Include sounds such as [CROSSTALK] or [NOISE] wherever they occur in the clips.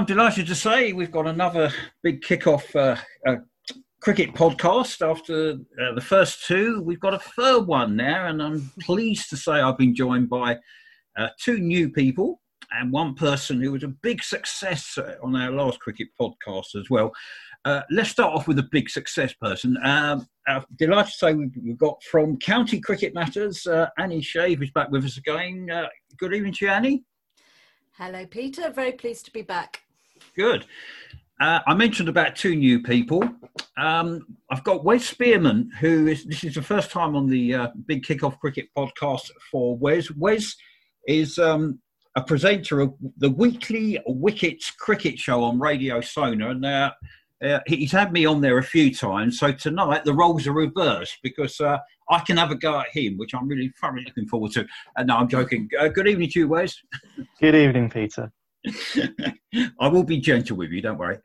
I'm delighted to say we've got another big kick-off uh, uh, cricket podcast after uh, the first two. We've got a third one now, and I'm pleased to say I've been joined by uh, two new people and one person who was a big success uh, on our last cricket podcast as well. Uh, let's start off with a big success person. Um, I'm delighted to say we've, got from County Cricket Matters, Annie Chave is back with us again. good evening to you, Annie. Hello, Peter. Very pleased to be back. Good. Uh, I mentioned about two new people. Um, I've got Wes Spearman, who is this is the first time on the uh, Big Kickoff Cricket podcast for Wes. Wes is um, a presenter of the weekly Wickets cricket show on Radio Sona, and uh, uh, he's had me on there a few times. So tonight the roles are reversed because uh, I can have a go at him, which I'm really thoroughly looking forward to. And no, I'm joking. Uh, good evening to you, Wes. Good evening, Peter. I will be gentle with you, don't worry.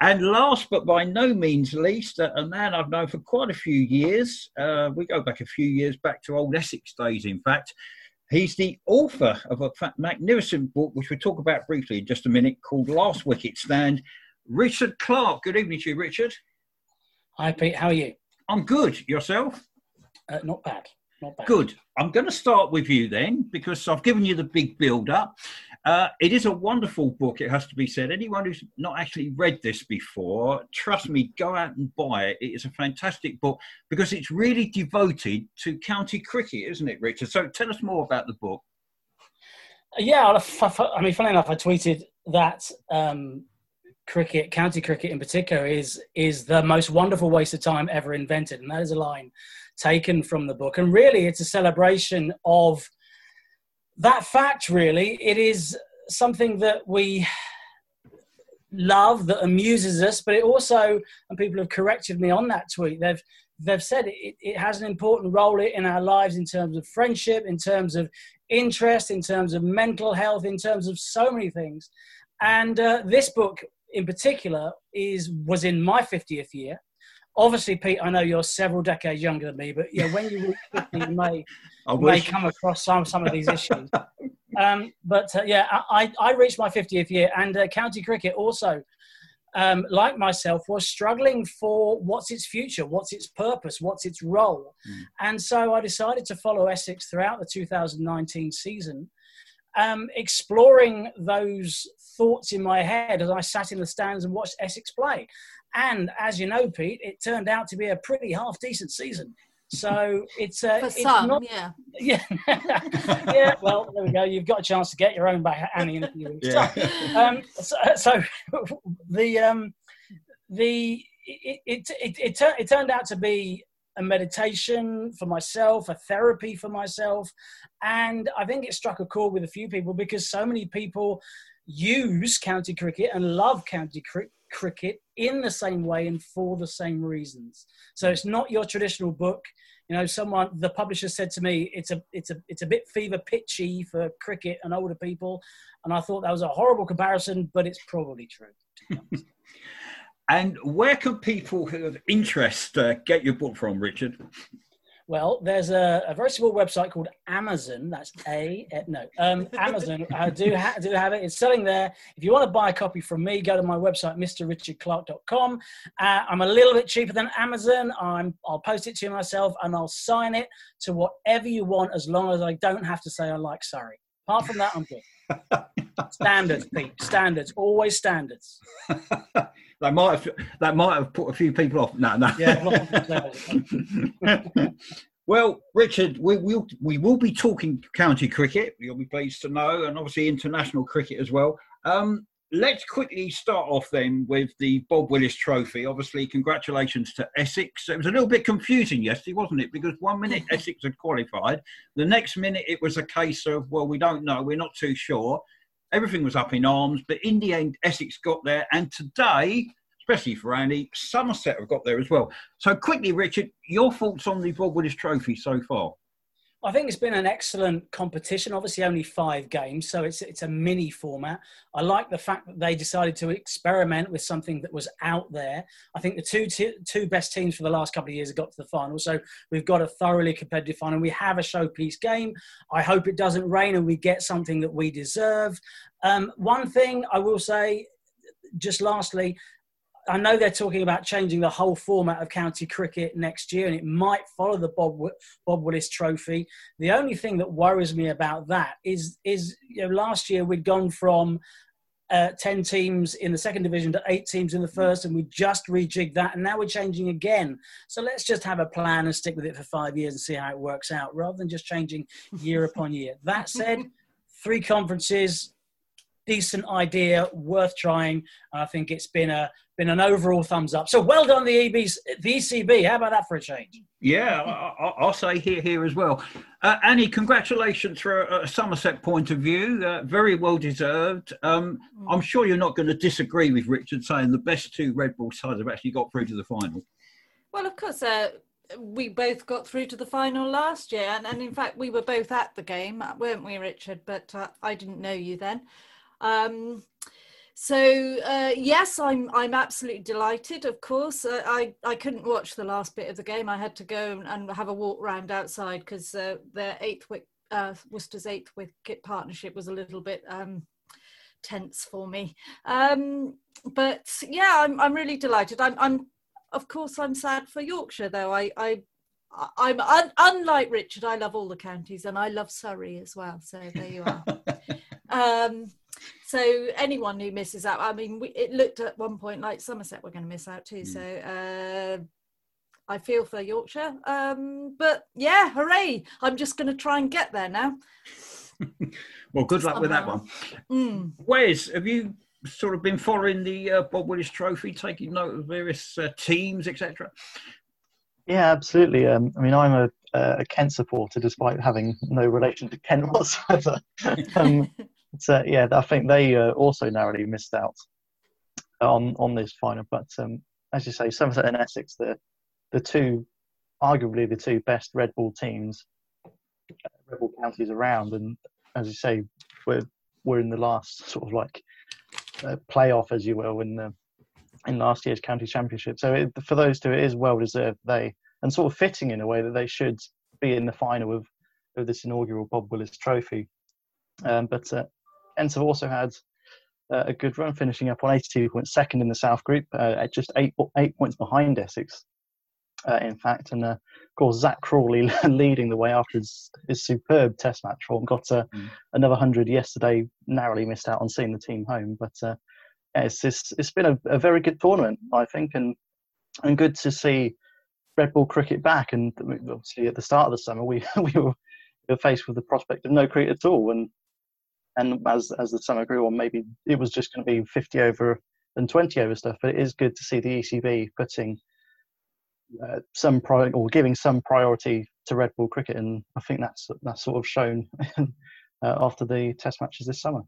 and last but by no means least, a man I've known for quite a few years. Uh, we go back a few years back to old Essex days, in fact. He's the author of a magnificent book, which we'll talk about briefly in just a minute, called Last Wicket Stand. Richard Clarke. Good evening to you, Richard. Hi, Pete. How are you? I'm good. Yourself? Uh, not bad. Good. I'm going to start with you then, because I've given you the big build up. Uh, it is a wonderful book, it has to be said. Anyone who's not actually read this before, trust me, go out and buy it. It is a fantastic book because it's really devoted to county cricket, isn't it, Richard? So tell us more about the book. Yeah, I mean, funny enough, I tweeted that um, cricket, county cricket in particular, is is the most wonderful waste of time ever invented, and that is a line taken from the book. And really, it's a celebration of that fact. Really, it is something that we love that amuses us, but it also, and people have corrected me on that tweet. They've they've said it, it has an important role in our lives in terms of friendship, in terms of interest, in terms of mental health, in terms of so many things. And uh, this book in particular is was in my 50th year. Obviously, Pete, I know you're several decades younger than me, but yeah, when you reach 50, you may, may come across some, some of these issues. [LAUGHS] Um, but uh, yeah, I, I reached my 50th year, and uh, county cricket also, um, like myself, was struggling for what's its future, what's its purpose, what's its role. Mm. And so I decided to follow Essex throughout the 2019 season um, exploring those thoughts in my head as I sat in the stands and watched Essex play. And as you know, Pete, it turned out to be a pretty half decent season. So [LAUGHS] it's uh, for it's some, not, yeah, [LAUGHS] yeah, yeah. Well, there we go. You've got a chance to get your own back, Annie, in a few weeks. Yeah. So, um, so, so, [LAUGHS] the um, the it it, it it, it turned out to be a meditation for myself, a therapy for myself. And I think it struck a chord with a few people because so many people use county cricket and love county cr- cricket in the same way and for the same reasons. So it's not your traditional book. You know, someone the publisher said to me, it's a it's a it's a bit fever pitchy for cricket and older people, and I thought that was a horrible comparison, but it's probably true. [LAUGHS] And where can people who have interest uh, get your book from, Richard? Well, there's a, a, very small website called Amazon. That's a eh, no um, [LAUGHS] Amazon. I do ha- do have it. It's selling there. If you want to buy a copy from me, go to my website, mrrichardclarke.com. Uh, I'm a little bit cheaper than Amazon. I'm I'll post it to myself and I'll sign it to whatever you want, as long as I don't have to say I like Surrey. Apart from that, I'm good. [LAUGHS] standards, Pete. Standards. Always standards. [LAUGHS] that might have that might have put a few people off. No, no. Yeah. [LAUGHS] well, Richard, we will we will be talking county cricket. You'll be pleased to know, and obviously international cricket as well. Um, let's quickly start off then with the Bob Willis Trophy. Obviously, congratulations to Essex. It was a little bit confusing yesterday, wasn't it? Because one minute [LAUGHS] Essex had qualified, the next minute it was a case of well, we don't know, we're not too sure everything was up in arms. But in the end, Essex got there. And today, especially for Annie, Somerset have got there as well. So quickly, Richard, your thoughts on the Bob Willis Trophy so far? I think it's been an excellent competition. Obviously, only five games, so it's it's a mini format. I like the fact that they decided to experiment with something that was out there. I think the two two best teams for the last couple of years have got to the final, so we've got a thoroughly competitive final. We have a showpiece game. I hope it doesn't rain and we get something that we deserve. Um, one thing I will say, just lastly, I know they're talking about changing the whole format of county cricket next year, and it might follow the Bob Bob Willis Trophy. The only thing that worries me about that is is you know last year we'd gone from uh, 10 teams in the second division to eight teams in the first, and we just rejigged that, and now we're changing again. So let's just have a plan and stick with it for five years and see how it works out, rather than just changing year [LAUGHS] upon year. That said, [LAUGHS] three conferences, decent idea, worth trying. I think it's been a been an overall thumbs up. So well done, the EB's, the ECB. How about that for a change? Yeah, I, will say here here as well. Uh, Annie, congratulations for a, a Somerset point of view. Uh, very well deserved. Um, mm. I'm sure you're not going to disagree with Richard saying the best two red ball sides have actually got through to the final. Well, of course. Uh, we both got through to the final last year, and, and in fact, we were both at the game, weren't we, Richard? But uh, I didn't know you then. Um, so uh, yes, I'm I'm absolutely delighted. Of course, uh, I I couldn't watch the last bit of the game. I had to go and have a walk round outside because uh, their eighth wick, uh, Worcester's eighth wicket partnership was a little bit um, tense for me. Um, but yeah, I'm I'm really delighted. I'm I'm of course I'm sad for Yorkshire though. I I I'm un, unlike Richard. I love all the counties and I love Surrey as well. So there you are. [LAUGHS] um, so anyone who misses out, I mean, we, it looked at one point like Somerset were going to miss out too. Mm. So uh, I feel for Yorkshire, um, but yeah, hooray! I'm just going to try and get there now. [LAUGHS] well, good luck Somehow. with that one. Mm. Wes, have you sort of been following the uh, Bob Willis Trophy, taking note of various uh, teams, etc.? Yeah, absolutely. Um, I mean, I'm a, a, Kent supporter, despite having no relation to Kent [LAUGHS] whatsoever. [LAUGHS] um, uh, yeah, I think they uh, also narrowly missed out on on this final. But um, as you say, Somerset and Essex, the the two, arguably the two best red ball teams, uh, red ball counties around, and as you say, we're we're in the last sort of like uh, playoff, as you will, in the in last year's county championship. So it, for those two, it is well deserved. They and sort of fitting in a way that they should be in the final of of this inaugural Bob Willis Trophy. Um, but uh, Ents have also had uh, a good run, finishing up on 82 points, second in the South Group, uh, at just eight eight points behind Essex. Uh, in fact, and uh, of course Zak Crawley [LAUGHS] leading the way after his, his superb Test match form. Got uh, mm. another hundred yesterday, narrowly missed out on seeing the team home, but uh, yeah, it's, it's it's been a, a very good tournament, I think, and and good to see red ball cricket back. And obviously, at the start of the summer, we [LAUGHS] we we were faced with the prospect of no cricket at all, and and as as the summer grew on, maybe it was just going to be 50 over and 20 over stuff. But it is good to see the ECB putting uh, some pri- or giving some priority to red ball cricket, and I think that's that's sort of shown [LAUGHS] uh, after the Test matches this summer.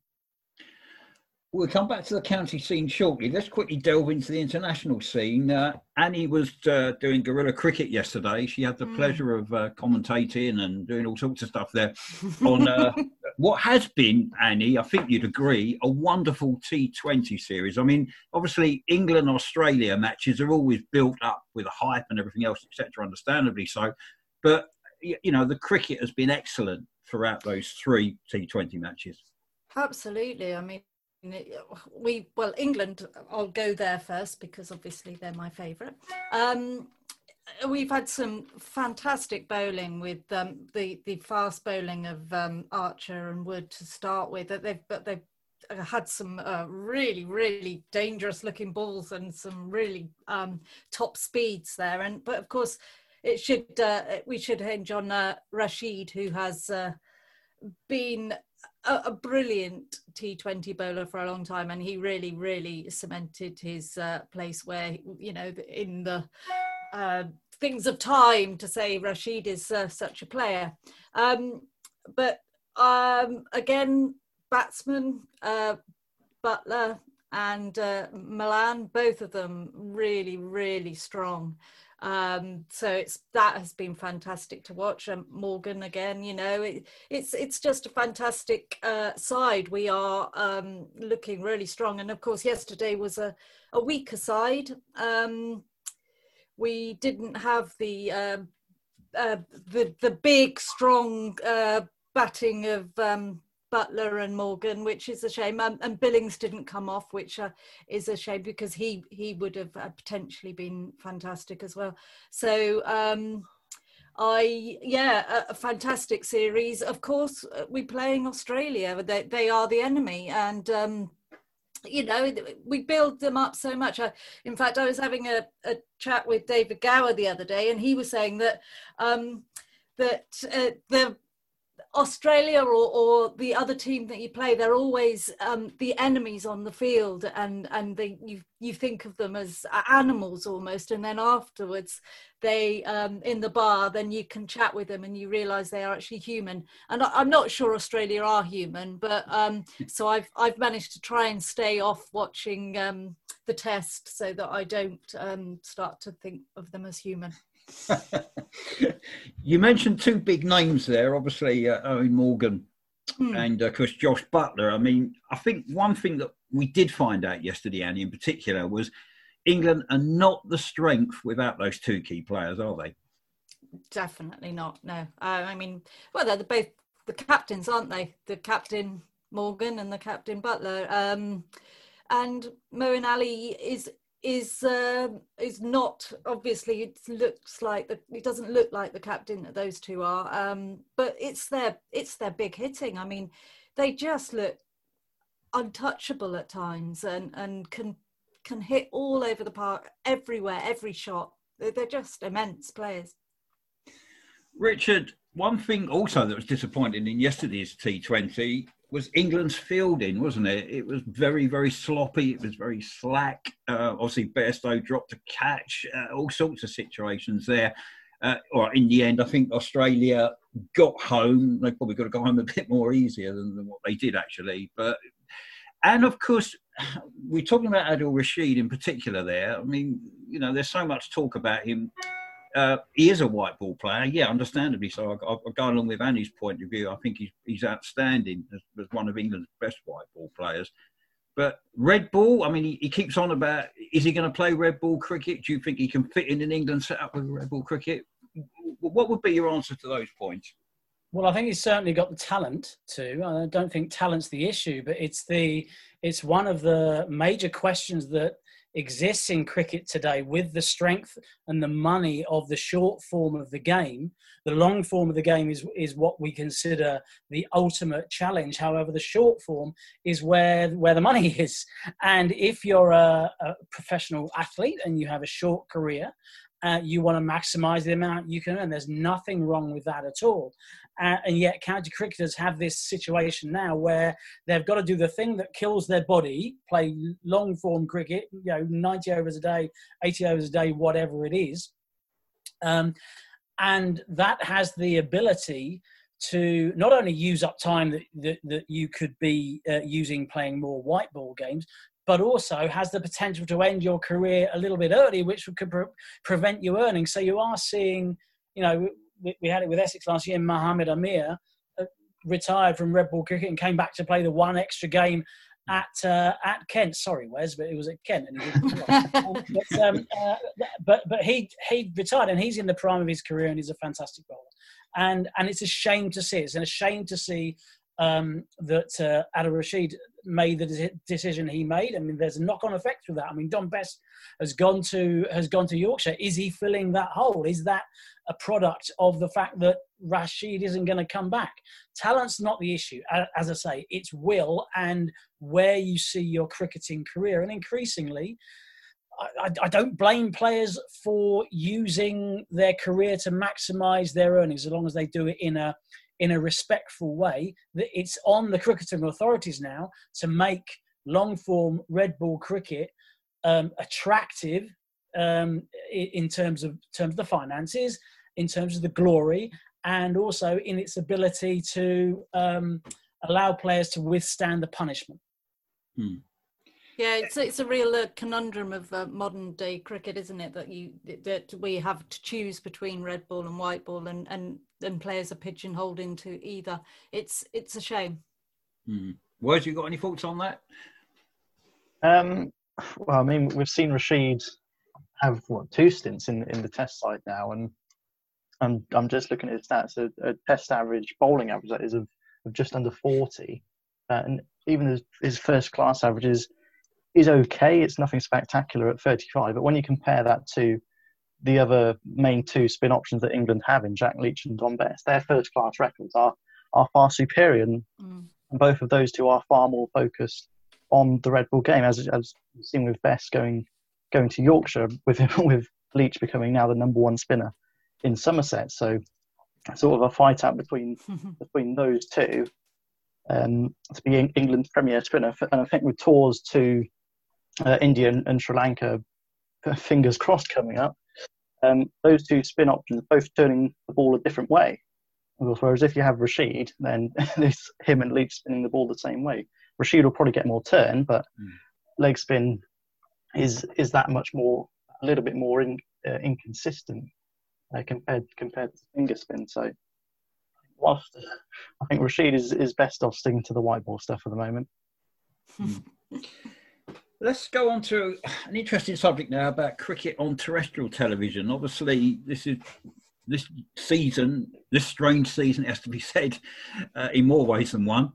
We'll come back to the county scene shortly. Let's quickly delve into the international scene. Uh, Annie was uh, doing Guerilla Cricket yesterday. She had the mm. pleasure of uh, commentating and doing all sorts of stuff there on uh, [LAUGHS] what has been, Annie, I think you'd agree, a wonderful T20 series. I mean, obviously, England Australia matches are always built up with a hype and everything else, etc., understandably so. But, you know, the cricket has been excellent throughout those three T20 matches. Absolutely. I mean, we well england i'll go there first because obviously they're my favorite um, we've had some fantastic bowling with um, the the fast bowling of um, archer and wood to start with that they've but they've had some uh, really really dangerous looking balls and some really um, top speeds there. And but of course it should uh, we should hinge on uh, rashid who has uh, been a, a, brilliant T20 bowler for a long time, and he really, really cemented his uh, place where you know in the uh, things of time to say Rashid is uh, such a player. Um, but um, again, batsman uh, Buttler and uh, Malan, both of them really, really strong. Um, so it's that has been fantastic to watch. And Morgan again, you know, it, it's it's just a fantastic uh, side. We are um, looking really strong, and of course, yesterday was a a weaker side. Um, we didn't have the uh, uh, the the big strong uh, batting of um, Buttler and Morgan, which is a shame. Um, and Billings didn't come off, which uh, is a shame because he he would have uh, potentially been fantastic as well. So um, I yeah, a, a, fantastic series. Of course, uh, we're playing Australia. They they are the enemy, and um, you know we build them up so much. I, in fact, I was having a, a chat with David Gower the other day, and he was saying that um, that uh, the Australia or, or the other team that you play, they're always um, the enemies on the field, and and they you you think of them as animals almost, and then afterwards they um, in the bar, then you can chat with them and you realise they are actually human. And I, am not sure Australia are human, but um, so I've I've managed to try and stay off watching um, the test so that I don't um, start to think of them as human. [LAUGHS] you mentioned two big names there, obviously uh, Eoin Morgan hmm. and of course Jos Buttler. I mean, I think one thing that we did find out yesterday, Annie, in particular, was England are not the strength without those two key players, are they? Definitely not. No, uh, I mean, well, they're both the captains, aren't they? The captain Morgan and the captain Buttler. Um, and Moeen Ali is is uh, is not obviously it looks like the, it doesn't look like the captain that those two are um, but it's their it's their big hitting. I mean they just look untouchable at times and and can can hit all over the park everywhere every shot. They're, they're just immense players. Richard one thing also that was disappointing in yesterday's t20 was England's fielding, wasn't it? It was very, very sloppy. It was very slack. Uh, obviously, Bairstow dropped a catch. Uh, all sorts of situations there. Uh, or in the end, I think Australia got home. They probably got to go home a bit more easier than, than what they did actually. But and of course, we're talking about Adil Rashid in particular. There, I mean, you know, there's so much talk about him uh, he is a white ball player, yeah, understandably so. I, I, go along with Annie's point of view. I think he's, he's outstanding as, as one of England's best white ball players. But red ball, I mean, he, he keeps on about is he going to play red ball cricket? Do you think he can fit in an England setup with red ball cricket? What would be your answer to those points? Well, I think he's certainly got the talent too. I don't think talent's the issue, but it's the it's one of the major questions that exists in cricket today with the strength and the money of the short form of the game. The long form of the game is, is what we consider the ultimate challenge. However, the short form is where, where the money [LAUGHS] is. And if you're a, a professional athlete and you have a short career, uh, you want to maximize the amount you can earn. There's nothing wrong with that at all. Uh, and yet, county cricketers have this situation now where they've got to do the thing that kills their body, play long form cricket, you know, 90 overs a day, 80 overs a day, whatever it is. Um, and that has the ability to not only use up time that, that, that you could be uh, using playing more white ball games, but also has the potential to end your career a little bit early, which could pre- prevent you earning. So you are seeing, you know, we, we had it with Essex last year. Mohamed Amir uh, retired from red ball cricket and came back to play the one extra game at uh, at Kent. Sorry, Wes, but it was at Kent. um, [LAUGHS] but, um, uh, but but he he retired and he's in the prime of his career and he's a fantastic bowler. And and it's a shame to see. It's a shame to see um, that uh, Adil Rashid made the decision he made. I mean, there's a knock-on effect with that. I mean, Dom Bess has gone to has gone to Yorkshire. Is he filling that hole? Is that a product of the fact that Rashid isn't going to come back? Talent's not the issue. As I say, it's will and where you see your cricketing career. And increasingly, I, I, don't blame players for using their career to maximise their earnings, as long as they do it in a in a respectful way. That it's on the cricketing authorities now to make long form red ball cricket um, attractive um, in terms of terms of the finances, in terms of the glory, and also in its ability to um, allow players to withstand the punishment. Hmm. Yeah, it's it's a real uh, conundrum of uh, modern day cricket, isn't it? That you that we have to choose between red ball and white ball, and and and players are pigeonholed into either. It's it's a shame. Hmm. Wes you got any thoughts on that? Um, well, I mean, we've seen Rashid have what two stints in in the Test side now, and I'm I'm just looking at his stats. A, a Test average bowling average that is of, of just under forty, uh, and even his, his first class average is is okay. It's nothing spectacular at 35, but when you compare that to the other main two spin options that England have in Jack Leach and Dom Bess, their first class records are are far superior, and, mm. both of those two are far more focused on the red ball game, as as seen with Bess going going to Yorkshire with [LAUGHS] with Leach becoming now the number one spinner in Somerset. So sort of a fight out between [LAUGHS] between those two um, to be England's premier spinner. And I think with tours to uh, India and, Sri Lanka, [LAUGHS] fingers crossed, coming up, um, those two spin options both turning the ball a different way. Whereas if you have Rashid, then [LAUGHS] it's him and Leach spinning the ball the same way. Rashid will probably get more turn, but mm. leg spin is is that much more, a little bit more in, uh, inconsistent uh, compared compared to finger spin. So, whilst I think Rashid is, is best off sticking to the white ball stuff at the moment. [LAUGHS] Hmm. Let's go on to an interesting subject now about cricket on terrestrial television. Obviously, this is this season, this strange season, has to be [LAUGHS] said, uh, in more ways than one.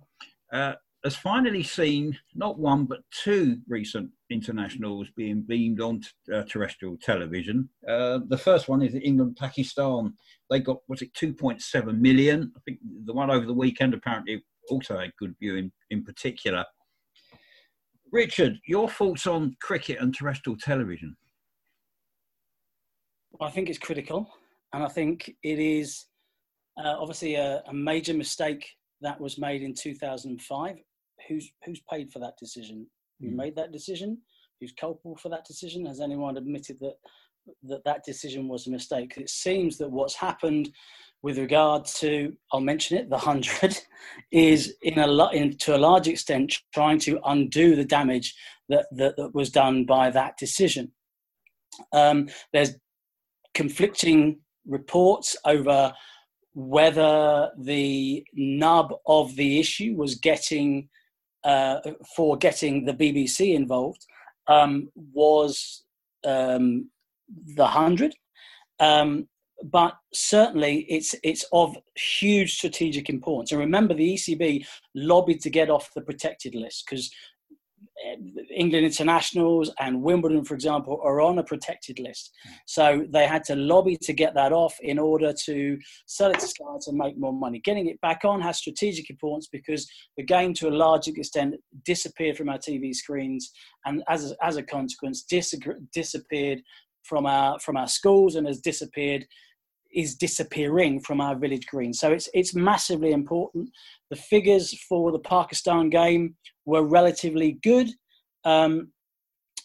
Uh, has finally seen not one but two recent internationals being beamed on uh, terrestrial television. Uh, the first one is England Pakistan. They got was it 2.7 million? I think the one over the weekend apparently also had good viewing in particular. Richard, your thoughts on cricket and terrestrial television? Well, I think it's critical, and I think it is uh, obviously a, a major mistake that was made in 2005 who's who's paid for that decision? Who mm. made that decision? Who's culpable for that decision? Has anyone admitted that that that decision was a mistake? It seems that what's happened with regard to, I'll mention it, the hundred, [LAUGHS] is in a lot, in, to a large extent, trying to undo the damage that that, that was done by that decision. Um, there's conflicting reports over whether the nub of the issue was getting uh, for getting the BBC involved um, was um, the hundred. Um, but certainly, it's it's of huge strategic importance. And remember, the ECB lobbied to get off the protected list because England internationals and Wimbledon, for example, are on a protected list. So they had to lobby to get that off in order to sell it to to make more money. Getting it back on has strategic importance because the game, to a large extent, disappeared from our TV screens, and as as a consequence, dis- disappeared from our from our schools and has disappeared is disappearing from our village green. So it's it's massively important. The figures for the Pakistan game were relatively good. Um,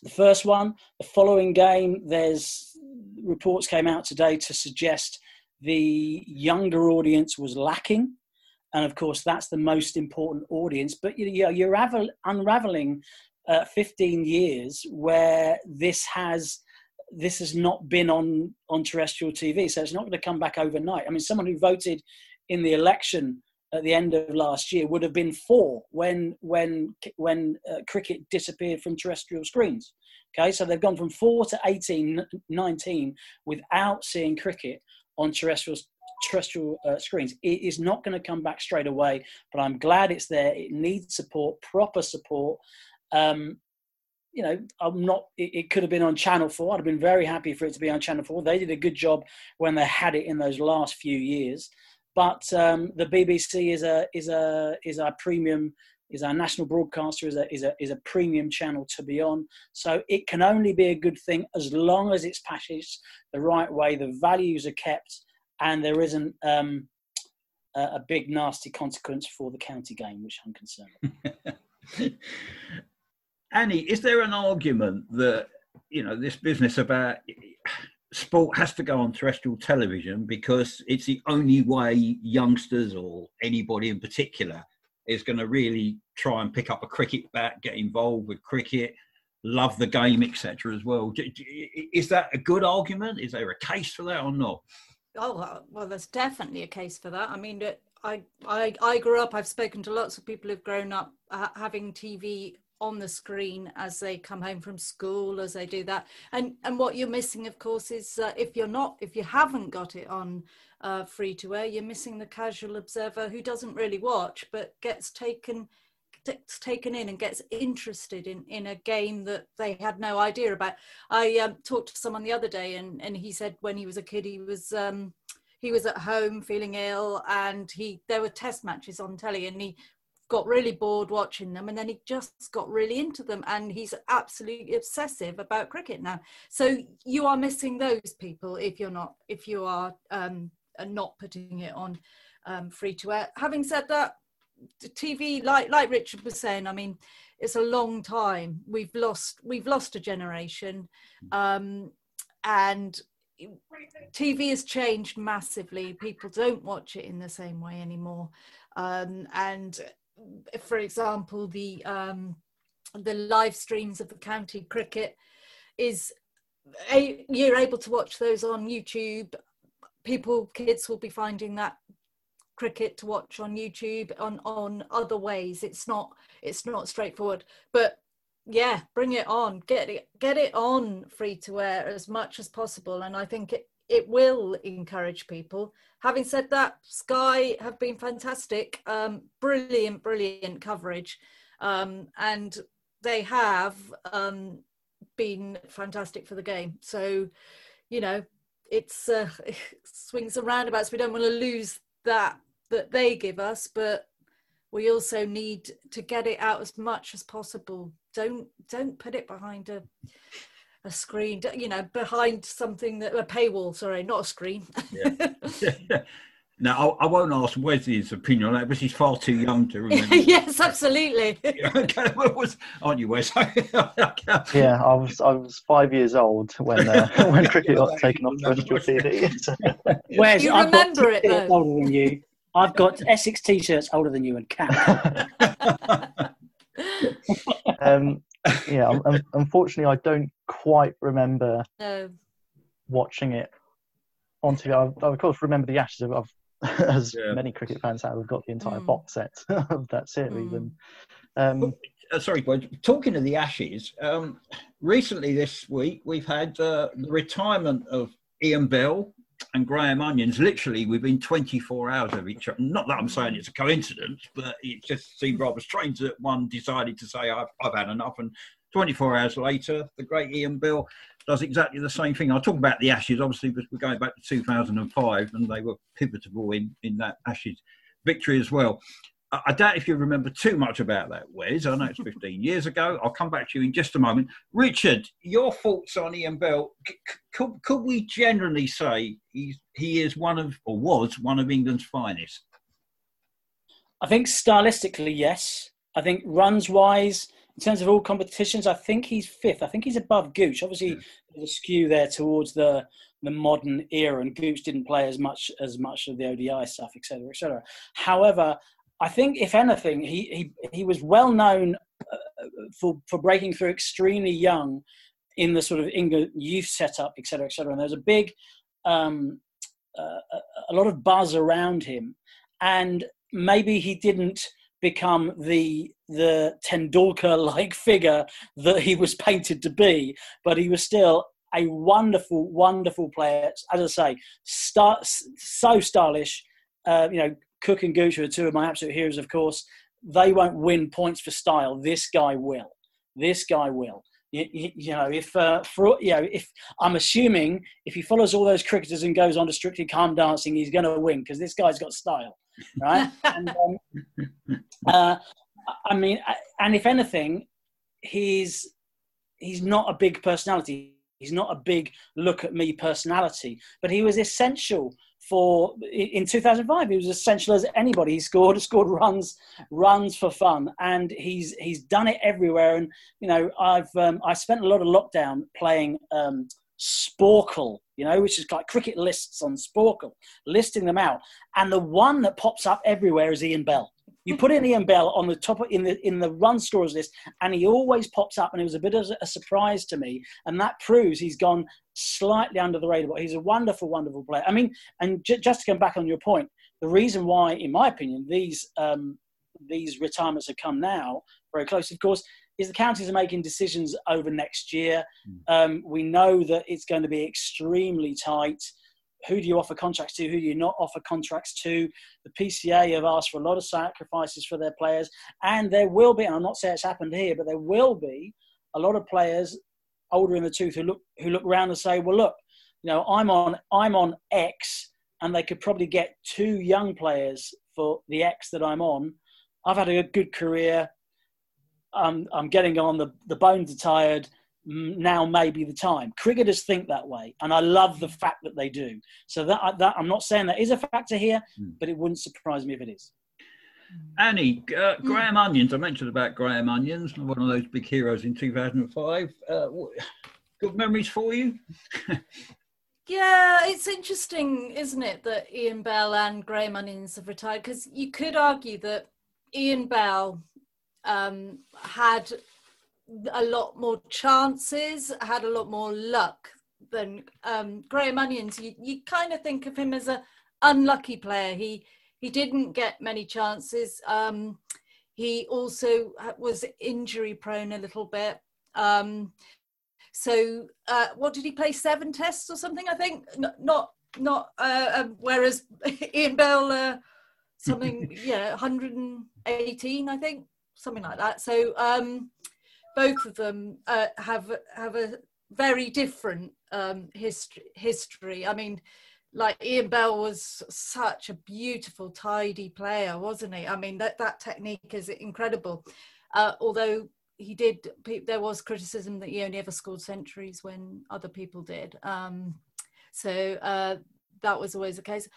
the first one, the following game, there's reports came out today to suggest the younger audience was lacking, and of course that's the most important audience. But you know, you're unraveling uh, 15 years where this has this has not been on on terrestrial TV, so it's not going to come back overnight. I mean, someone who voted in the election at the end of last year would have been four when when when uh, cricket disappeared from terrestrial screens. Okay, so they've gone from four to 18, 19 without seeing cricket on terrestrial terrestrial uh, screens. It is not going to come back straight away, but I'm glad it's there. It needs support, proper support. Um, you know, I'm not. It, it, could have been on Channel Four. I'd have been very happy for it to be on Channel Four. They did a good job when they had it in those last few years. But um, the BBC is a is a is our premium is our national broadcaster is a is a is a premium channel to be on. So it can only be a good thing as long as it's packaged the right way, the values are kept, and there isn't um, a, a big nasty consequence for the county game, which I'm concerned. [LAUGHS] Annie, is there an argument that you know this business about sport has to go on terrestrial television because it's the only way youngsters or anybody in particular is going to really try and pick up a cricket bat, get involved with cricket, love the game, etc. As well. Is that a good argument? Is there a case for that or not? Oh well, there's definitely a case for that. I mean, I I I grew up. I've spoken to lots of people who've grown up uh, having TV on the screen as they come home from school as they do that and and what you're missing of course is uh, if you're not if you haven't got it on uh, free to air you're missing the casual observer who doesn't really watch but gets taken gets taken in and gets interested in in a game that they had no idea about. I um, talked to someone the other day, and and he said when he was a kid, he was. Um, he was at home feeling ill and he there were test matches on telly and he got really bored watching them and then he just got really into them and he's absolutely obsessive about cricket now so you are missing those people if you're not if you are um, not putting it on um, free to air having said that TV, like like Richard was saying, I mean, it's a long time. We've lost we've lost a generation, um, and TV has changed massively. People don't watch it in the same way anymore. Um, and for example, the um, the live streams of the county cricket is a, you're able to watch those on YouTube. People, kids will be finding that cricket to watch on YouTube on on other ways. It's not it's not straightforward, but yeah, bring it on. Get it get it on free to air as much as possible, and I think it it will encourage people. Having said that, Sky have been fantastic, um, brilliant, brilliant coverage, um, and they have um, been fantastic for the game. So, you know, it's uh, it [LAUGHS] swings and roundabouts. We don't want to lose that that they give us, but we also need to get it out as much as possible. Don't don't put it behind a a screen, you know, behind something that a paywall. Sorry, not a screen. yeah. [LAUGHS] Now, I, I, won't ask Wesley's opinion on that, but he's far too young to remember. [LAUGHS] yes, absolutely. [LAUGHS] okay, well, was, aren't you, Wes? yeah, I was I was five years old when uh, when cricket got taken off terrestrial TV. Wes, you remember it though. older than you. I've got Essex t-shirts older than you and cap. um, [LAUGHS] yeah, um, unfortunately, I don't quite remember no. watching it on TV. I, I, of course, remember the Ashes. Of, [LAUGHS] as yeah. many cricket fans have, I've got the entire mm. box set [LAUGHS] of that series. Mm. And um, uh, sorry, Boyd, talking of the Ashes, um, recently this week we've had uh, the retirement of Ian Bell and Graham Onions, literally within 24 hours of each other. Not that I'm saying it's a coincidence, but it just seemed rather strange that one decided to say, I've, I've had enough. And 24 hours later, the great Ian Bell does exactly the same thing. I'll talk about the Ashes, obviously, because we're going back to 2005 and they were pivotal in, in that Ashes victory as well. I doubt if you remember too much about that, Wes. I know it's 15 years ago. I'll come back to you in just a moment. Richard, your thoughts on Ian Bell? Could, could we generally say he's, he is one of, or was one of England's finest? I think stylistically, yes. I think runs wise, in terms of all competitions, I think he's fifth. I think he's above Gooch. Obviously, yeah. there's a skew there towards the the modern era, and Gooch didn't play as much as much of the ODI stuff, etc., etc. However, I think, if anything, he he, he was well known uh, for for breaking through extremely young in the sort of England youth setup, et cetera, et cetera. And there's a big, um, uh, a lot of buzz around him, and maybe he didn't become the the Tendulkar-like [LAUGHS] figure that he was painted to be, but he was still a wonderful, wonderful player. As I say, star, so stylish. Uh, you know, Cook and Gooch are two of my absolute heroes, of course. They won't win points for style. This guy will. This guy will. You, you, you know, if uh, for you know, if I'm assuming if he follows all those cricketers and goes on to Strictly Come Dancing, he's going to win because this guy's got style, right? [LAUGHS] and, um, uh, I mean, and if anything, he's he's not a big personality. He's not a big look at me personality, but he was essential for in 2005 he was essential as anybody. He scored [LAUGHS] scored runs runs for fun. And he's he's done it everywhere. And you know i've um, i spent a lot of lockdown playing um, sporcle you know which is like cricket lists on sporcle listing them out. And the one that pops up everywhere is ian bell. You put in Ian Bell on the top of, in the in the run scorers list, and he always pops up, and it was a bit of a surprise to me, and that proves he's gone slightly under the radar. But he's a wonderful, wonderful player. I mean, and j- just to come back on your point, the reason why, in my opinion, these um, these retirements have come now very close, of course, is the counties are making decisions over next year. Mm. Um, we know that it's going to be extremely tight. Who do you offer contracts to? Who do you not offer contracts to? The PCA have asked for a lot of sacrifices for their players, and there will be. And I'm not saying it's happened here, but there will be a lot of players older in the tooth who look who look around and say, "Well, look, you know, I'm on I'm on X, and they could probably get two young players for the X that I'm on. I've had a good career. I'm, I'm getting on, the, the bones are tired. Now may be the time. Cricketers think that way, and I love the fact that they do. So that, that I'm not saying that is a factor here, mm. but it wouldn't surprise me if it is. Annie, uh, hmm. Graham Onions. I mentioned about Graham Onions, one of those big heroes in 2005. Uh, good memories for you? [LAUGHS] yeah, it's interesting, isn't it, that Ian Bell and Graham Onions have retired? Because you could argue that Ian Bell um, had a lot more chances, had a lot more luck than um, Graham Onions. You, you kind of think of him as a unlucky player. He he didn't get many chances. Um, he also was injury prone a little bit. Um, so uh, what did he play? Seven tests or something? I think not not. not uh, um, whereas [LAUGHS] Ian Bell, uh, something [LAUGHS] yeah, 118, I think something like that. So um, both of them uh, have have a very different um, history. History. I mean, like Ian Bell was such a beautiful, tidy player, wasn't he? I mean, that that technique is incredible. Uh, although he did, there was criticism that he only ever scored centuries when other people did. Um, so uh, that was always the case.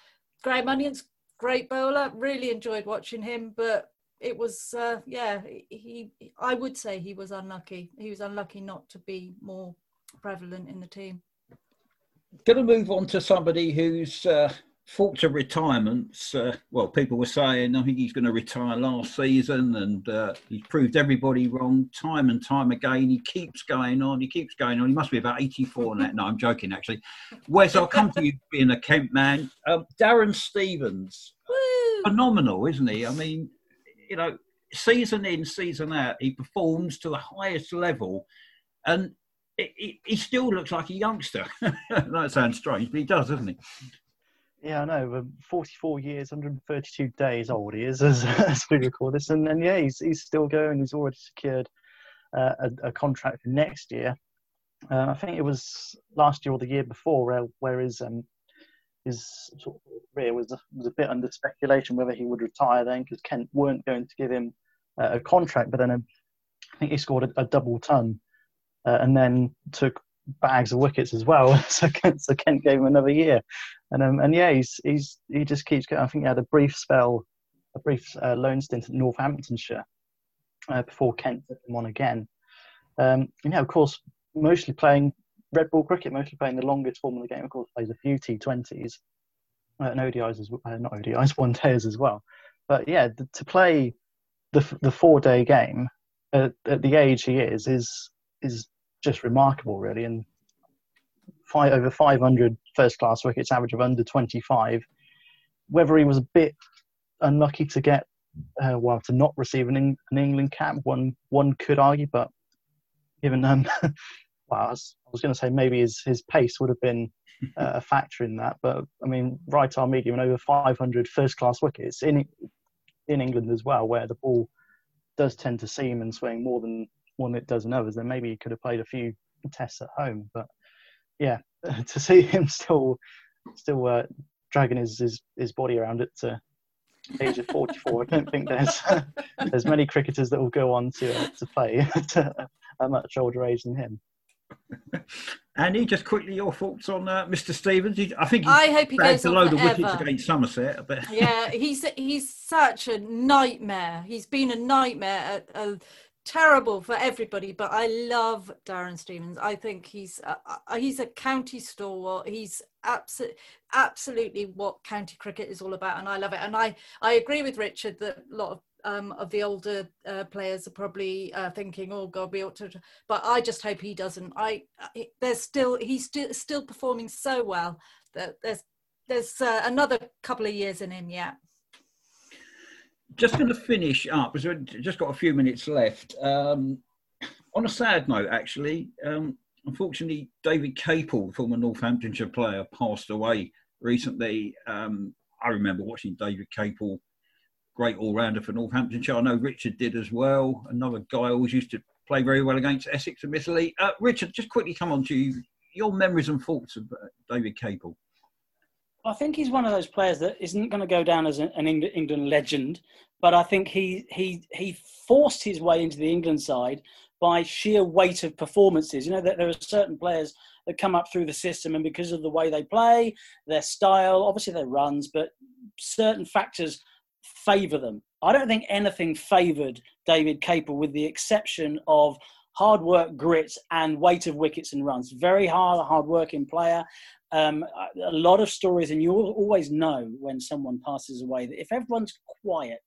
Graham Onions, great bowler. Really enjoyed watching him, but it was uh, yeah he i would say he was unlucky he was unlucky not to be more prevalent in the team going to move on to somebody who's uh, fought to retirements uh, well people were saying i think he's going to retire last season and uh, he's proved everybody wrong time and time again. He keeps going on he keeps going on. He must be about 84 now no i'm joking actually. Wes i'll come to you being a kent man. Um, darren stevens. Phenomenal isn't he? I mean you know, season in, season out, he performs to the highest level, and he still looks like a youngster. [LAUGHS] that sounds strange, but he does, doesn't he? Yeah, I know. 44 years, 132 days old he is [LAUGHS] as, as we record this, and, and yeah, he's he's still going. He's already secured uh, a, a, contract for next year. Uh, I think it was last year or the year before, where, where his um, his sort of career was a, was a bit under speculation whether he would retire then because Kent weren't going to give him uh, a contract. But then um, I think he scored a, a double ton uh, and then took bags of wickets as well. [LAUGHS] so, Kent, so Kent gave him another year, and um, and yeah, he's he's he just keeps going. I think he had a brief spell, a brief uh, loan stint at Northamptonshire uh, before Kent took him on again. Um, and yeah, of course, mostly playing red ball cricket, mostly playing the longest form of the game. Of course, plays a few T20s uh, and ODIs as well, uh, not ODIs, [LAUGHS] one days as well. But yeah, the, to play the the four day game at, at, the age he is is is just remarkable, really. And five, over 500 first class wickets, average of under 25. Whether he was a bit unlucky to get, uh, well, to not receive an, an England cap, one one could argue, but given um, [LAUGHS] well, I was, was going to say maybe his, his pace would have been uh, a factor in that, but I mean, right arm medium and over 500 first class wickets in in England as well, where the ball does tend to seam and swing more than one it does in others. Then maybe he could have played a few tests at home, but yeah, [LAUGHS] to see him still still uh, dragging his, his his body around at the age of 44, I don't think there's [LAUGHS] there's many cricketers that will go on to uh, to play at a much older age than him. Annie, just quickly your thoughts on uh, Mr. Stevens. I think I hope he goes a load of wickets against Somerset. But yeah, he's he's such a nightmare. He's been a nightmare, a, a, terrible for everybody. But I love Darren Stevens. I think he's uh he's a county stalwart. He's absolutely absolutely what county cricket is all about, and I love it. And I I agree with Richard that a lot of um, of the older uh, players are probably uh, thinking, "Oh God, we ought to." But I just hope he doesn't. I there's still he's still still performing so well that there's there's uh, another couple of years in him yet. Just going to finish up because we've just got a few minutes left. Um, on a sad note, actually, um, unfortunately, David Capel, former Northamptonshire player, passed away recently. Um, I remember watching David Capel, great all rounder for Northamptonshire. I know Richard did as well. Another guy always used to play very well against Essex, admittedly. Uh, Richard, just quickly come on to you, your memories and thoughts of uh, David Capel. I think he's one of those players that isn't going to go down as an England legend, but I think he he he forced his way into the England side by sheer weight of performances. You know that there are certain players that come up through the system, and because of the way they play, their style, obviously their runs, but certain factors favour them. I don't think anything favoured David Capel, with the exception of hard work, grit, and weight of wickets and runs. Very hard, hard working player. Um, a lot of stories, and you always know when someone passes away that if everyone's quiet,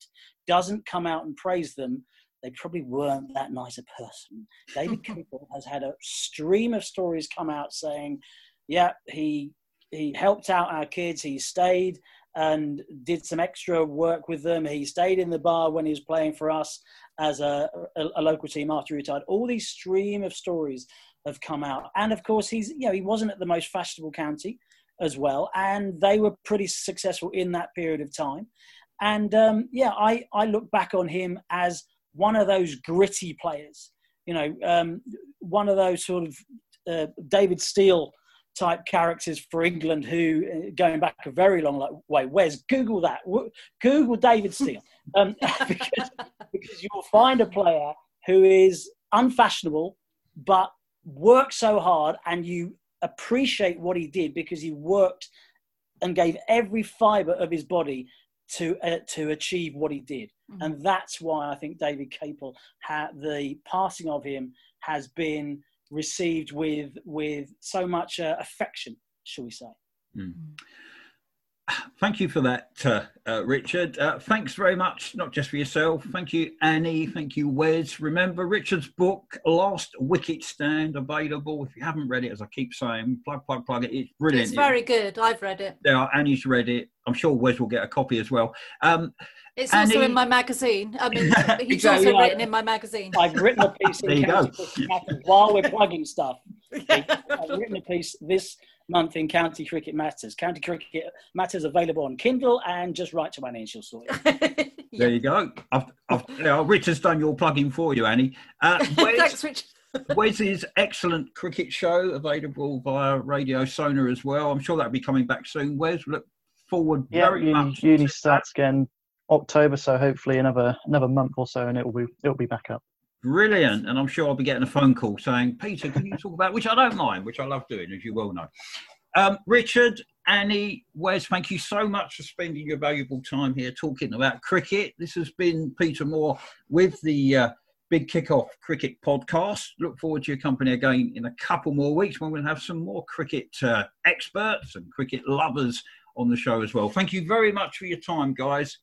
doesn't come out and praise them, they probably weren't that nice a person. David [LAUGHS] Capel has had a stream of stories come out saying, yeah, he he helped out our kids, he stayed and did some extra work with them. He stayed in the bar when he was playing for us as a, a, a local team after he retired. All these stream of stories have come out, and of course, he's you know he wasn't at the most fashionable county as well, and they were pretty successful in that period of time. And um, yeah, I I look back on him as one of those gritty players. You know, um, one of those sort of uh, David Steele type characters for England who, uh, going back a very long way, where's Google that? Google David Steele. [LAUGHS] Um, [LAUGHS] because, because you'll find a player who is unfashionable, but works so hard and you appreciate what he did because he worked and gave every fiber of his body to uh, to achieve what he did mm-hmm. and that's why i think david capel had the passing of him has been received with with so much uh, affection, shall we say? Mm. Thank you for that, uh, uh, Richard. Uh, thanks very much, not just for yourself. Thank you, Annie. Thank you, Wes. Remember Richard's book, Last Wicket Stand, available. If you haven't read it, as I keep saying, plug, plug, plug it. It's brilliant. It's very good. I've read it. Yeah, Annie's read it. I'm sure Wes will get a copy as well. Um, it's also in my magazine. I mean, [LAUGHS] he's exactly. also written in my magazine. I've written a piece there in County while we're plugging stuff. [LAUGHS] I've written a piece this month in County Cricket Matters. County Cricket Matters available on Kindle and just write to Annie and she'll sort it. [LAUGHS] yeah. There you go. I've, I've, yeah, Richard's done your plugging for you, Annie. Uh, [LAUGHS] Thanks, Richard. [LAUGHS] Wes's excellent cricket show available via Radio Sona as well. I'm sure that'll be coming back soon. Wes, look forward yeah, very uni, much. Uni starts again October, so hopefully another another month or so, and it'll be it'll be back up. Brilliant, and I'm sure I'll be getting a phone call saying, "Peter, can you talk about?" Which I don't mind, which I love doing, as you well know. Um, Richard, Annie, Wes, thank you so much for spending your valuable time here talking about cricket. This has been Peter Moore with the uh, Big Kickoff Cricket Podcast. Look forward to your company again in a couple more weeks when we'll have some more cricket uh, experts and cricket lovers on the show as well. Thank you very much for your time, guys.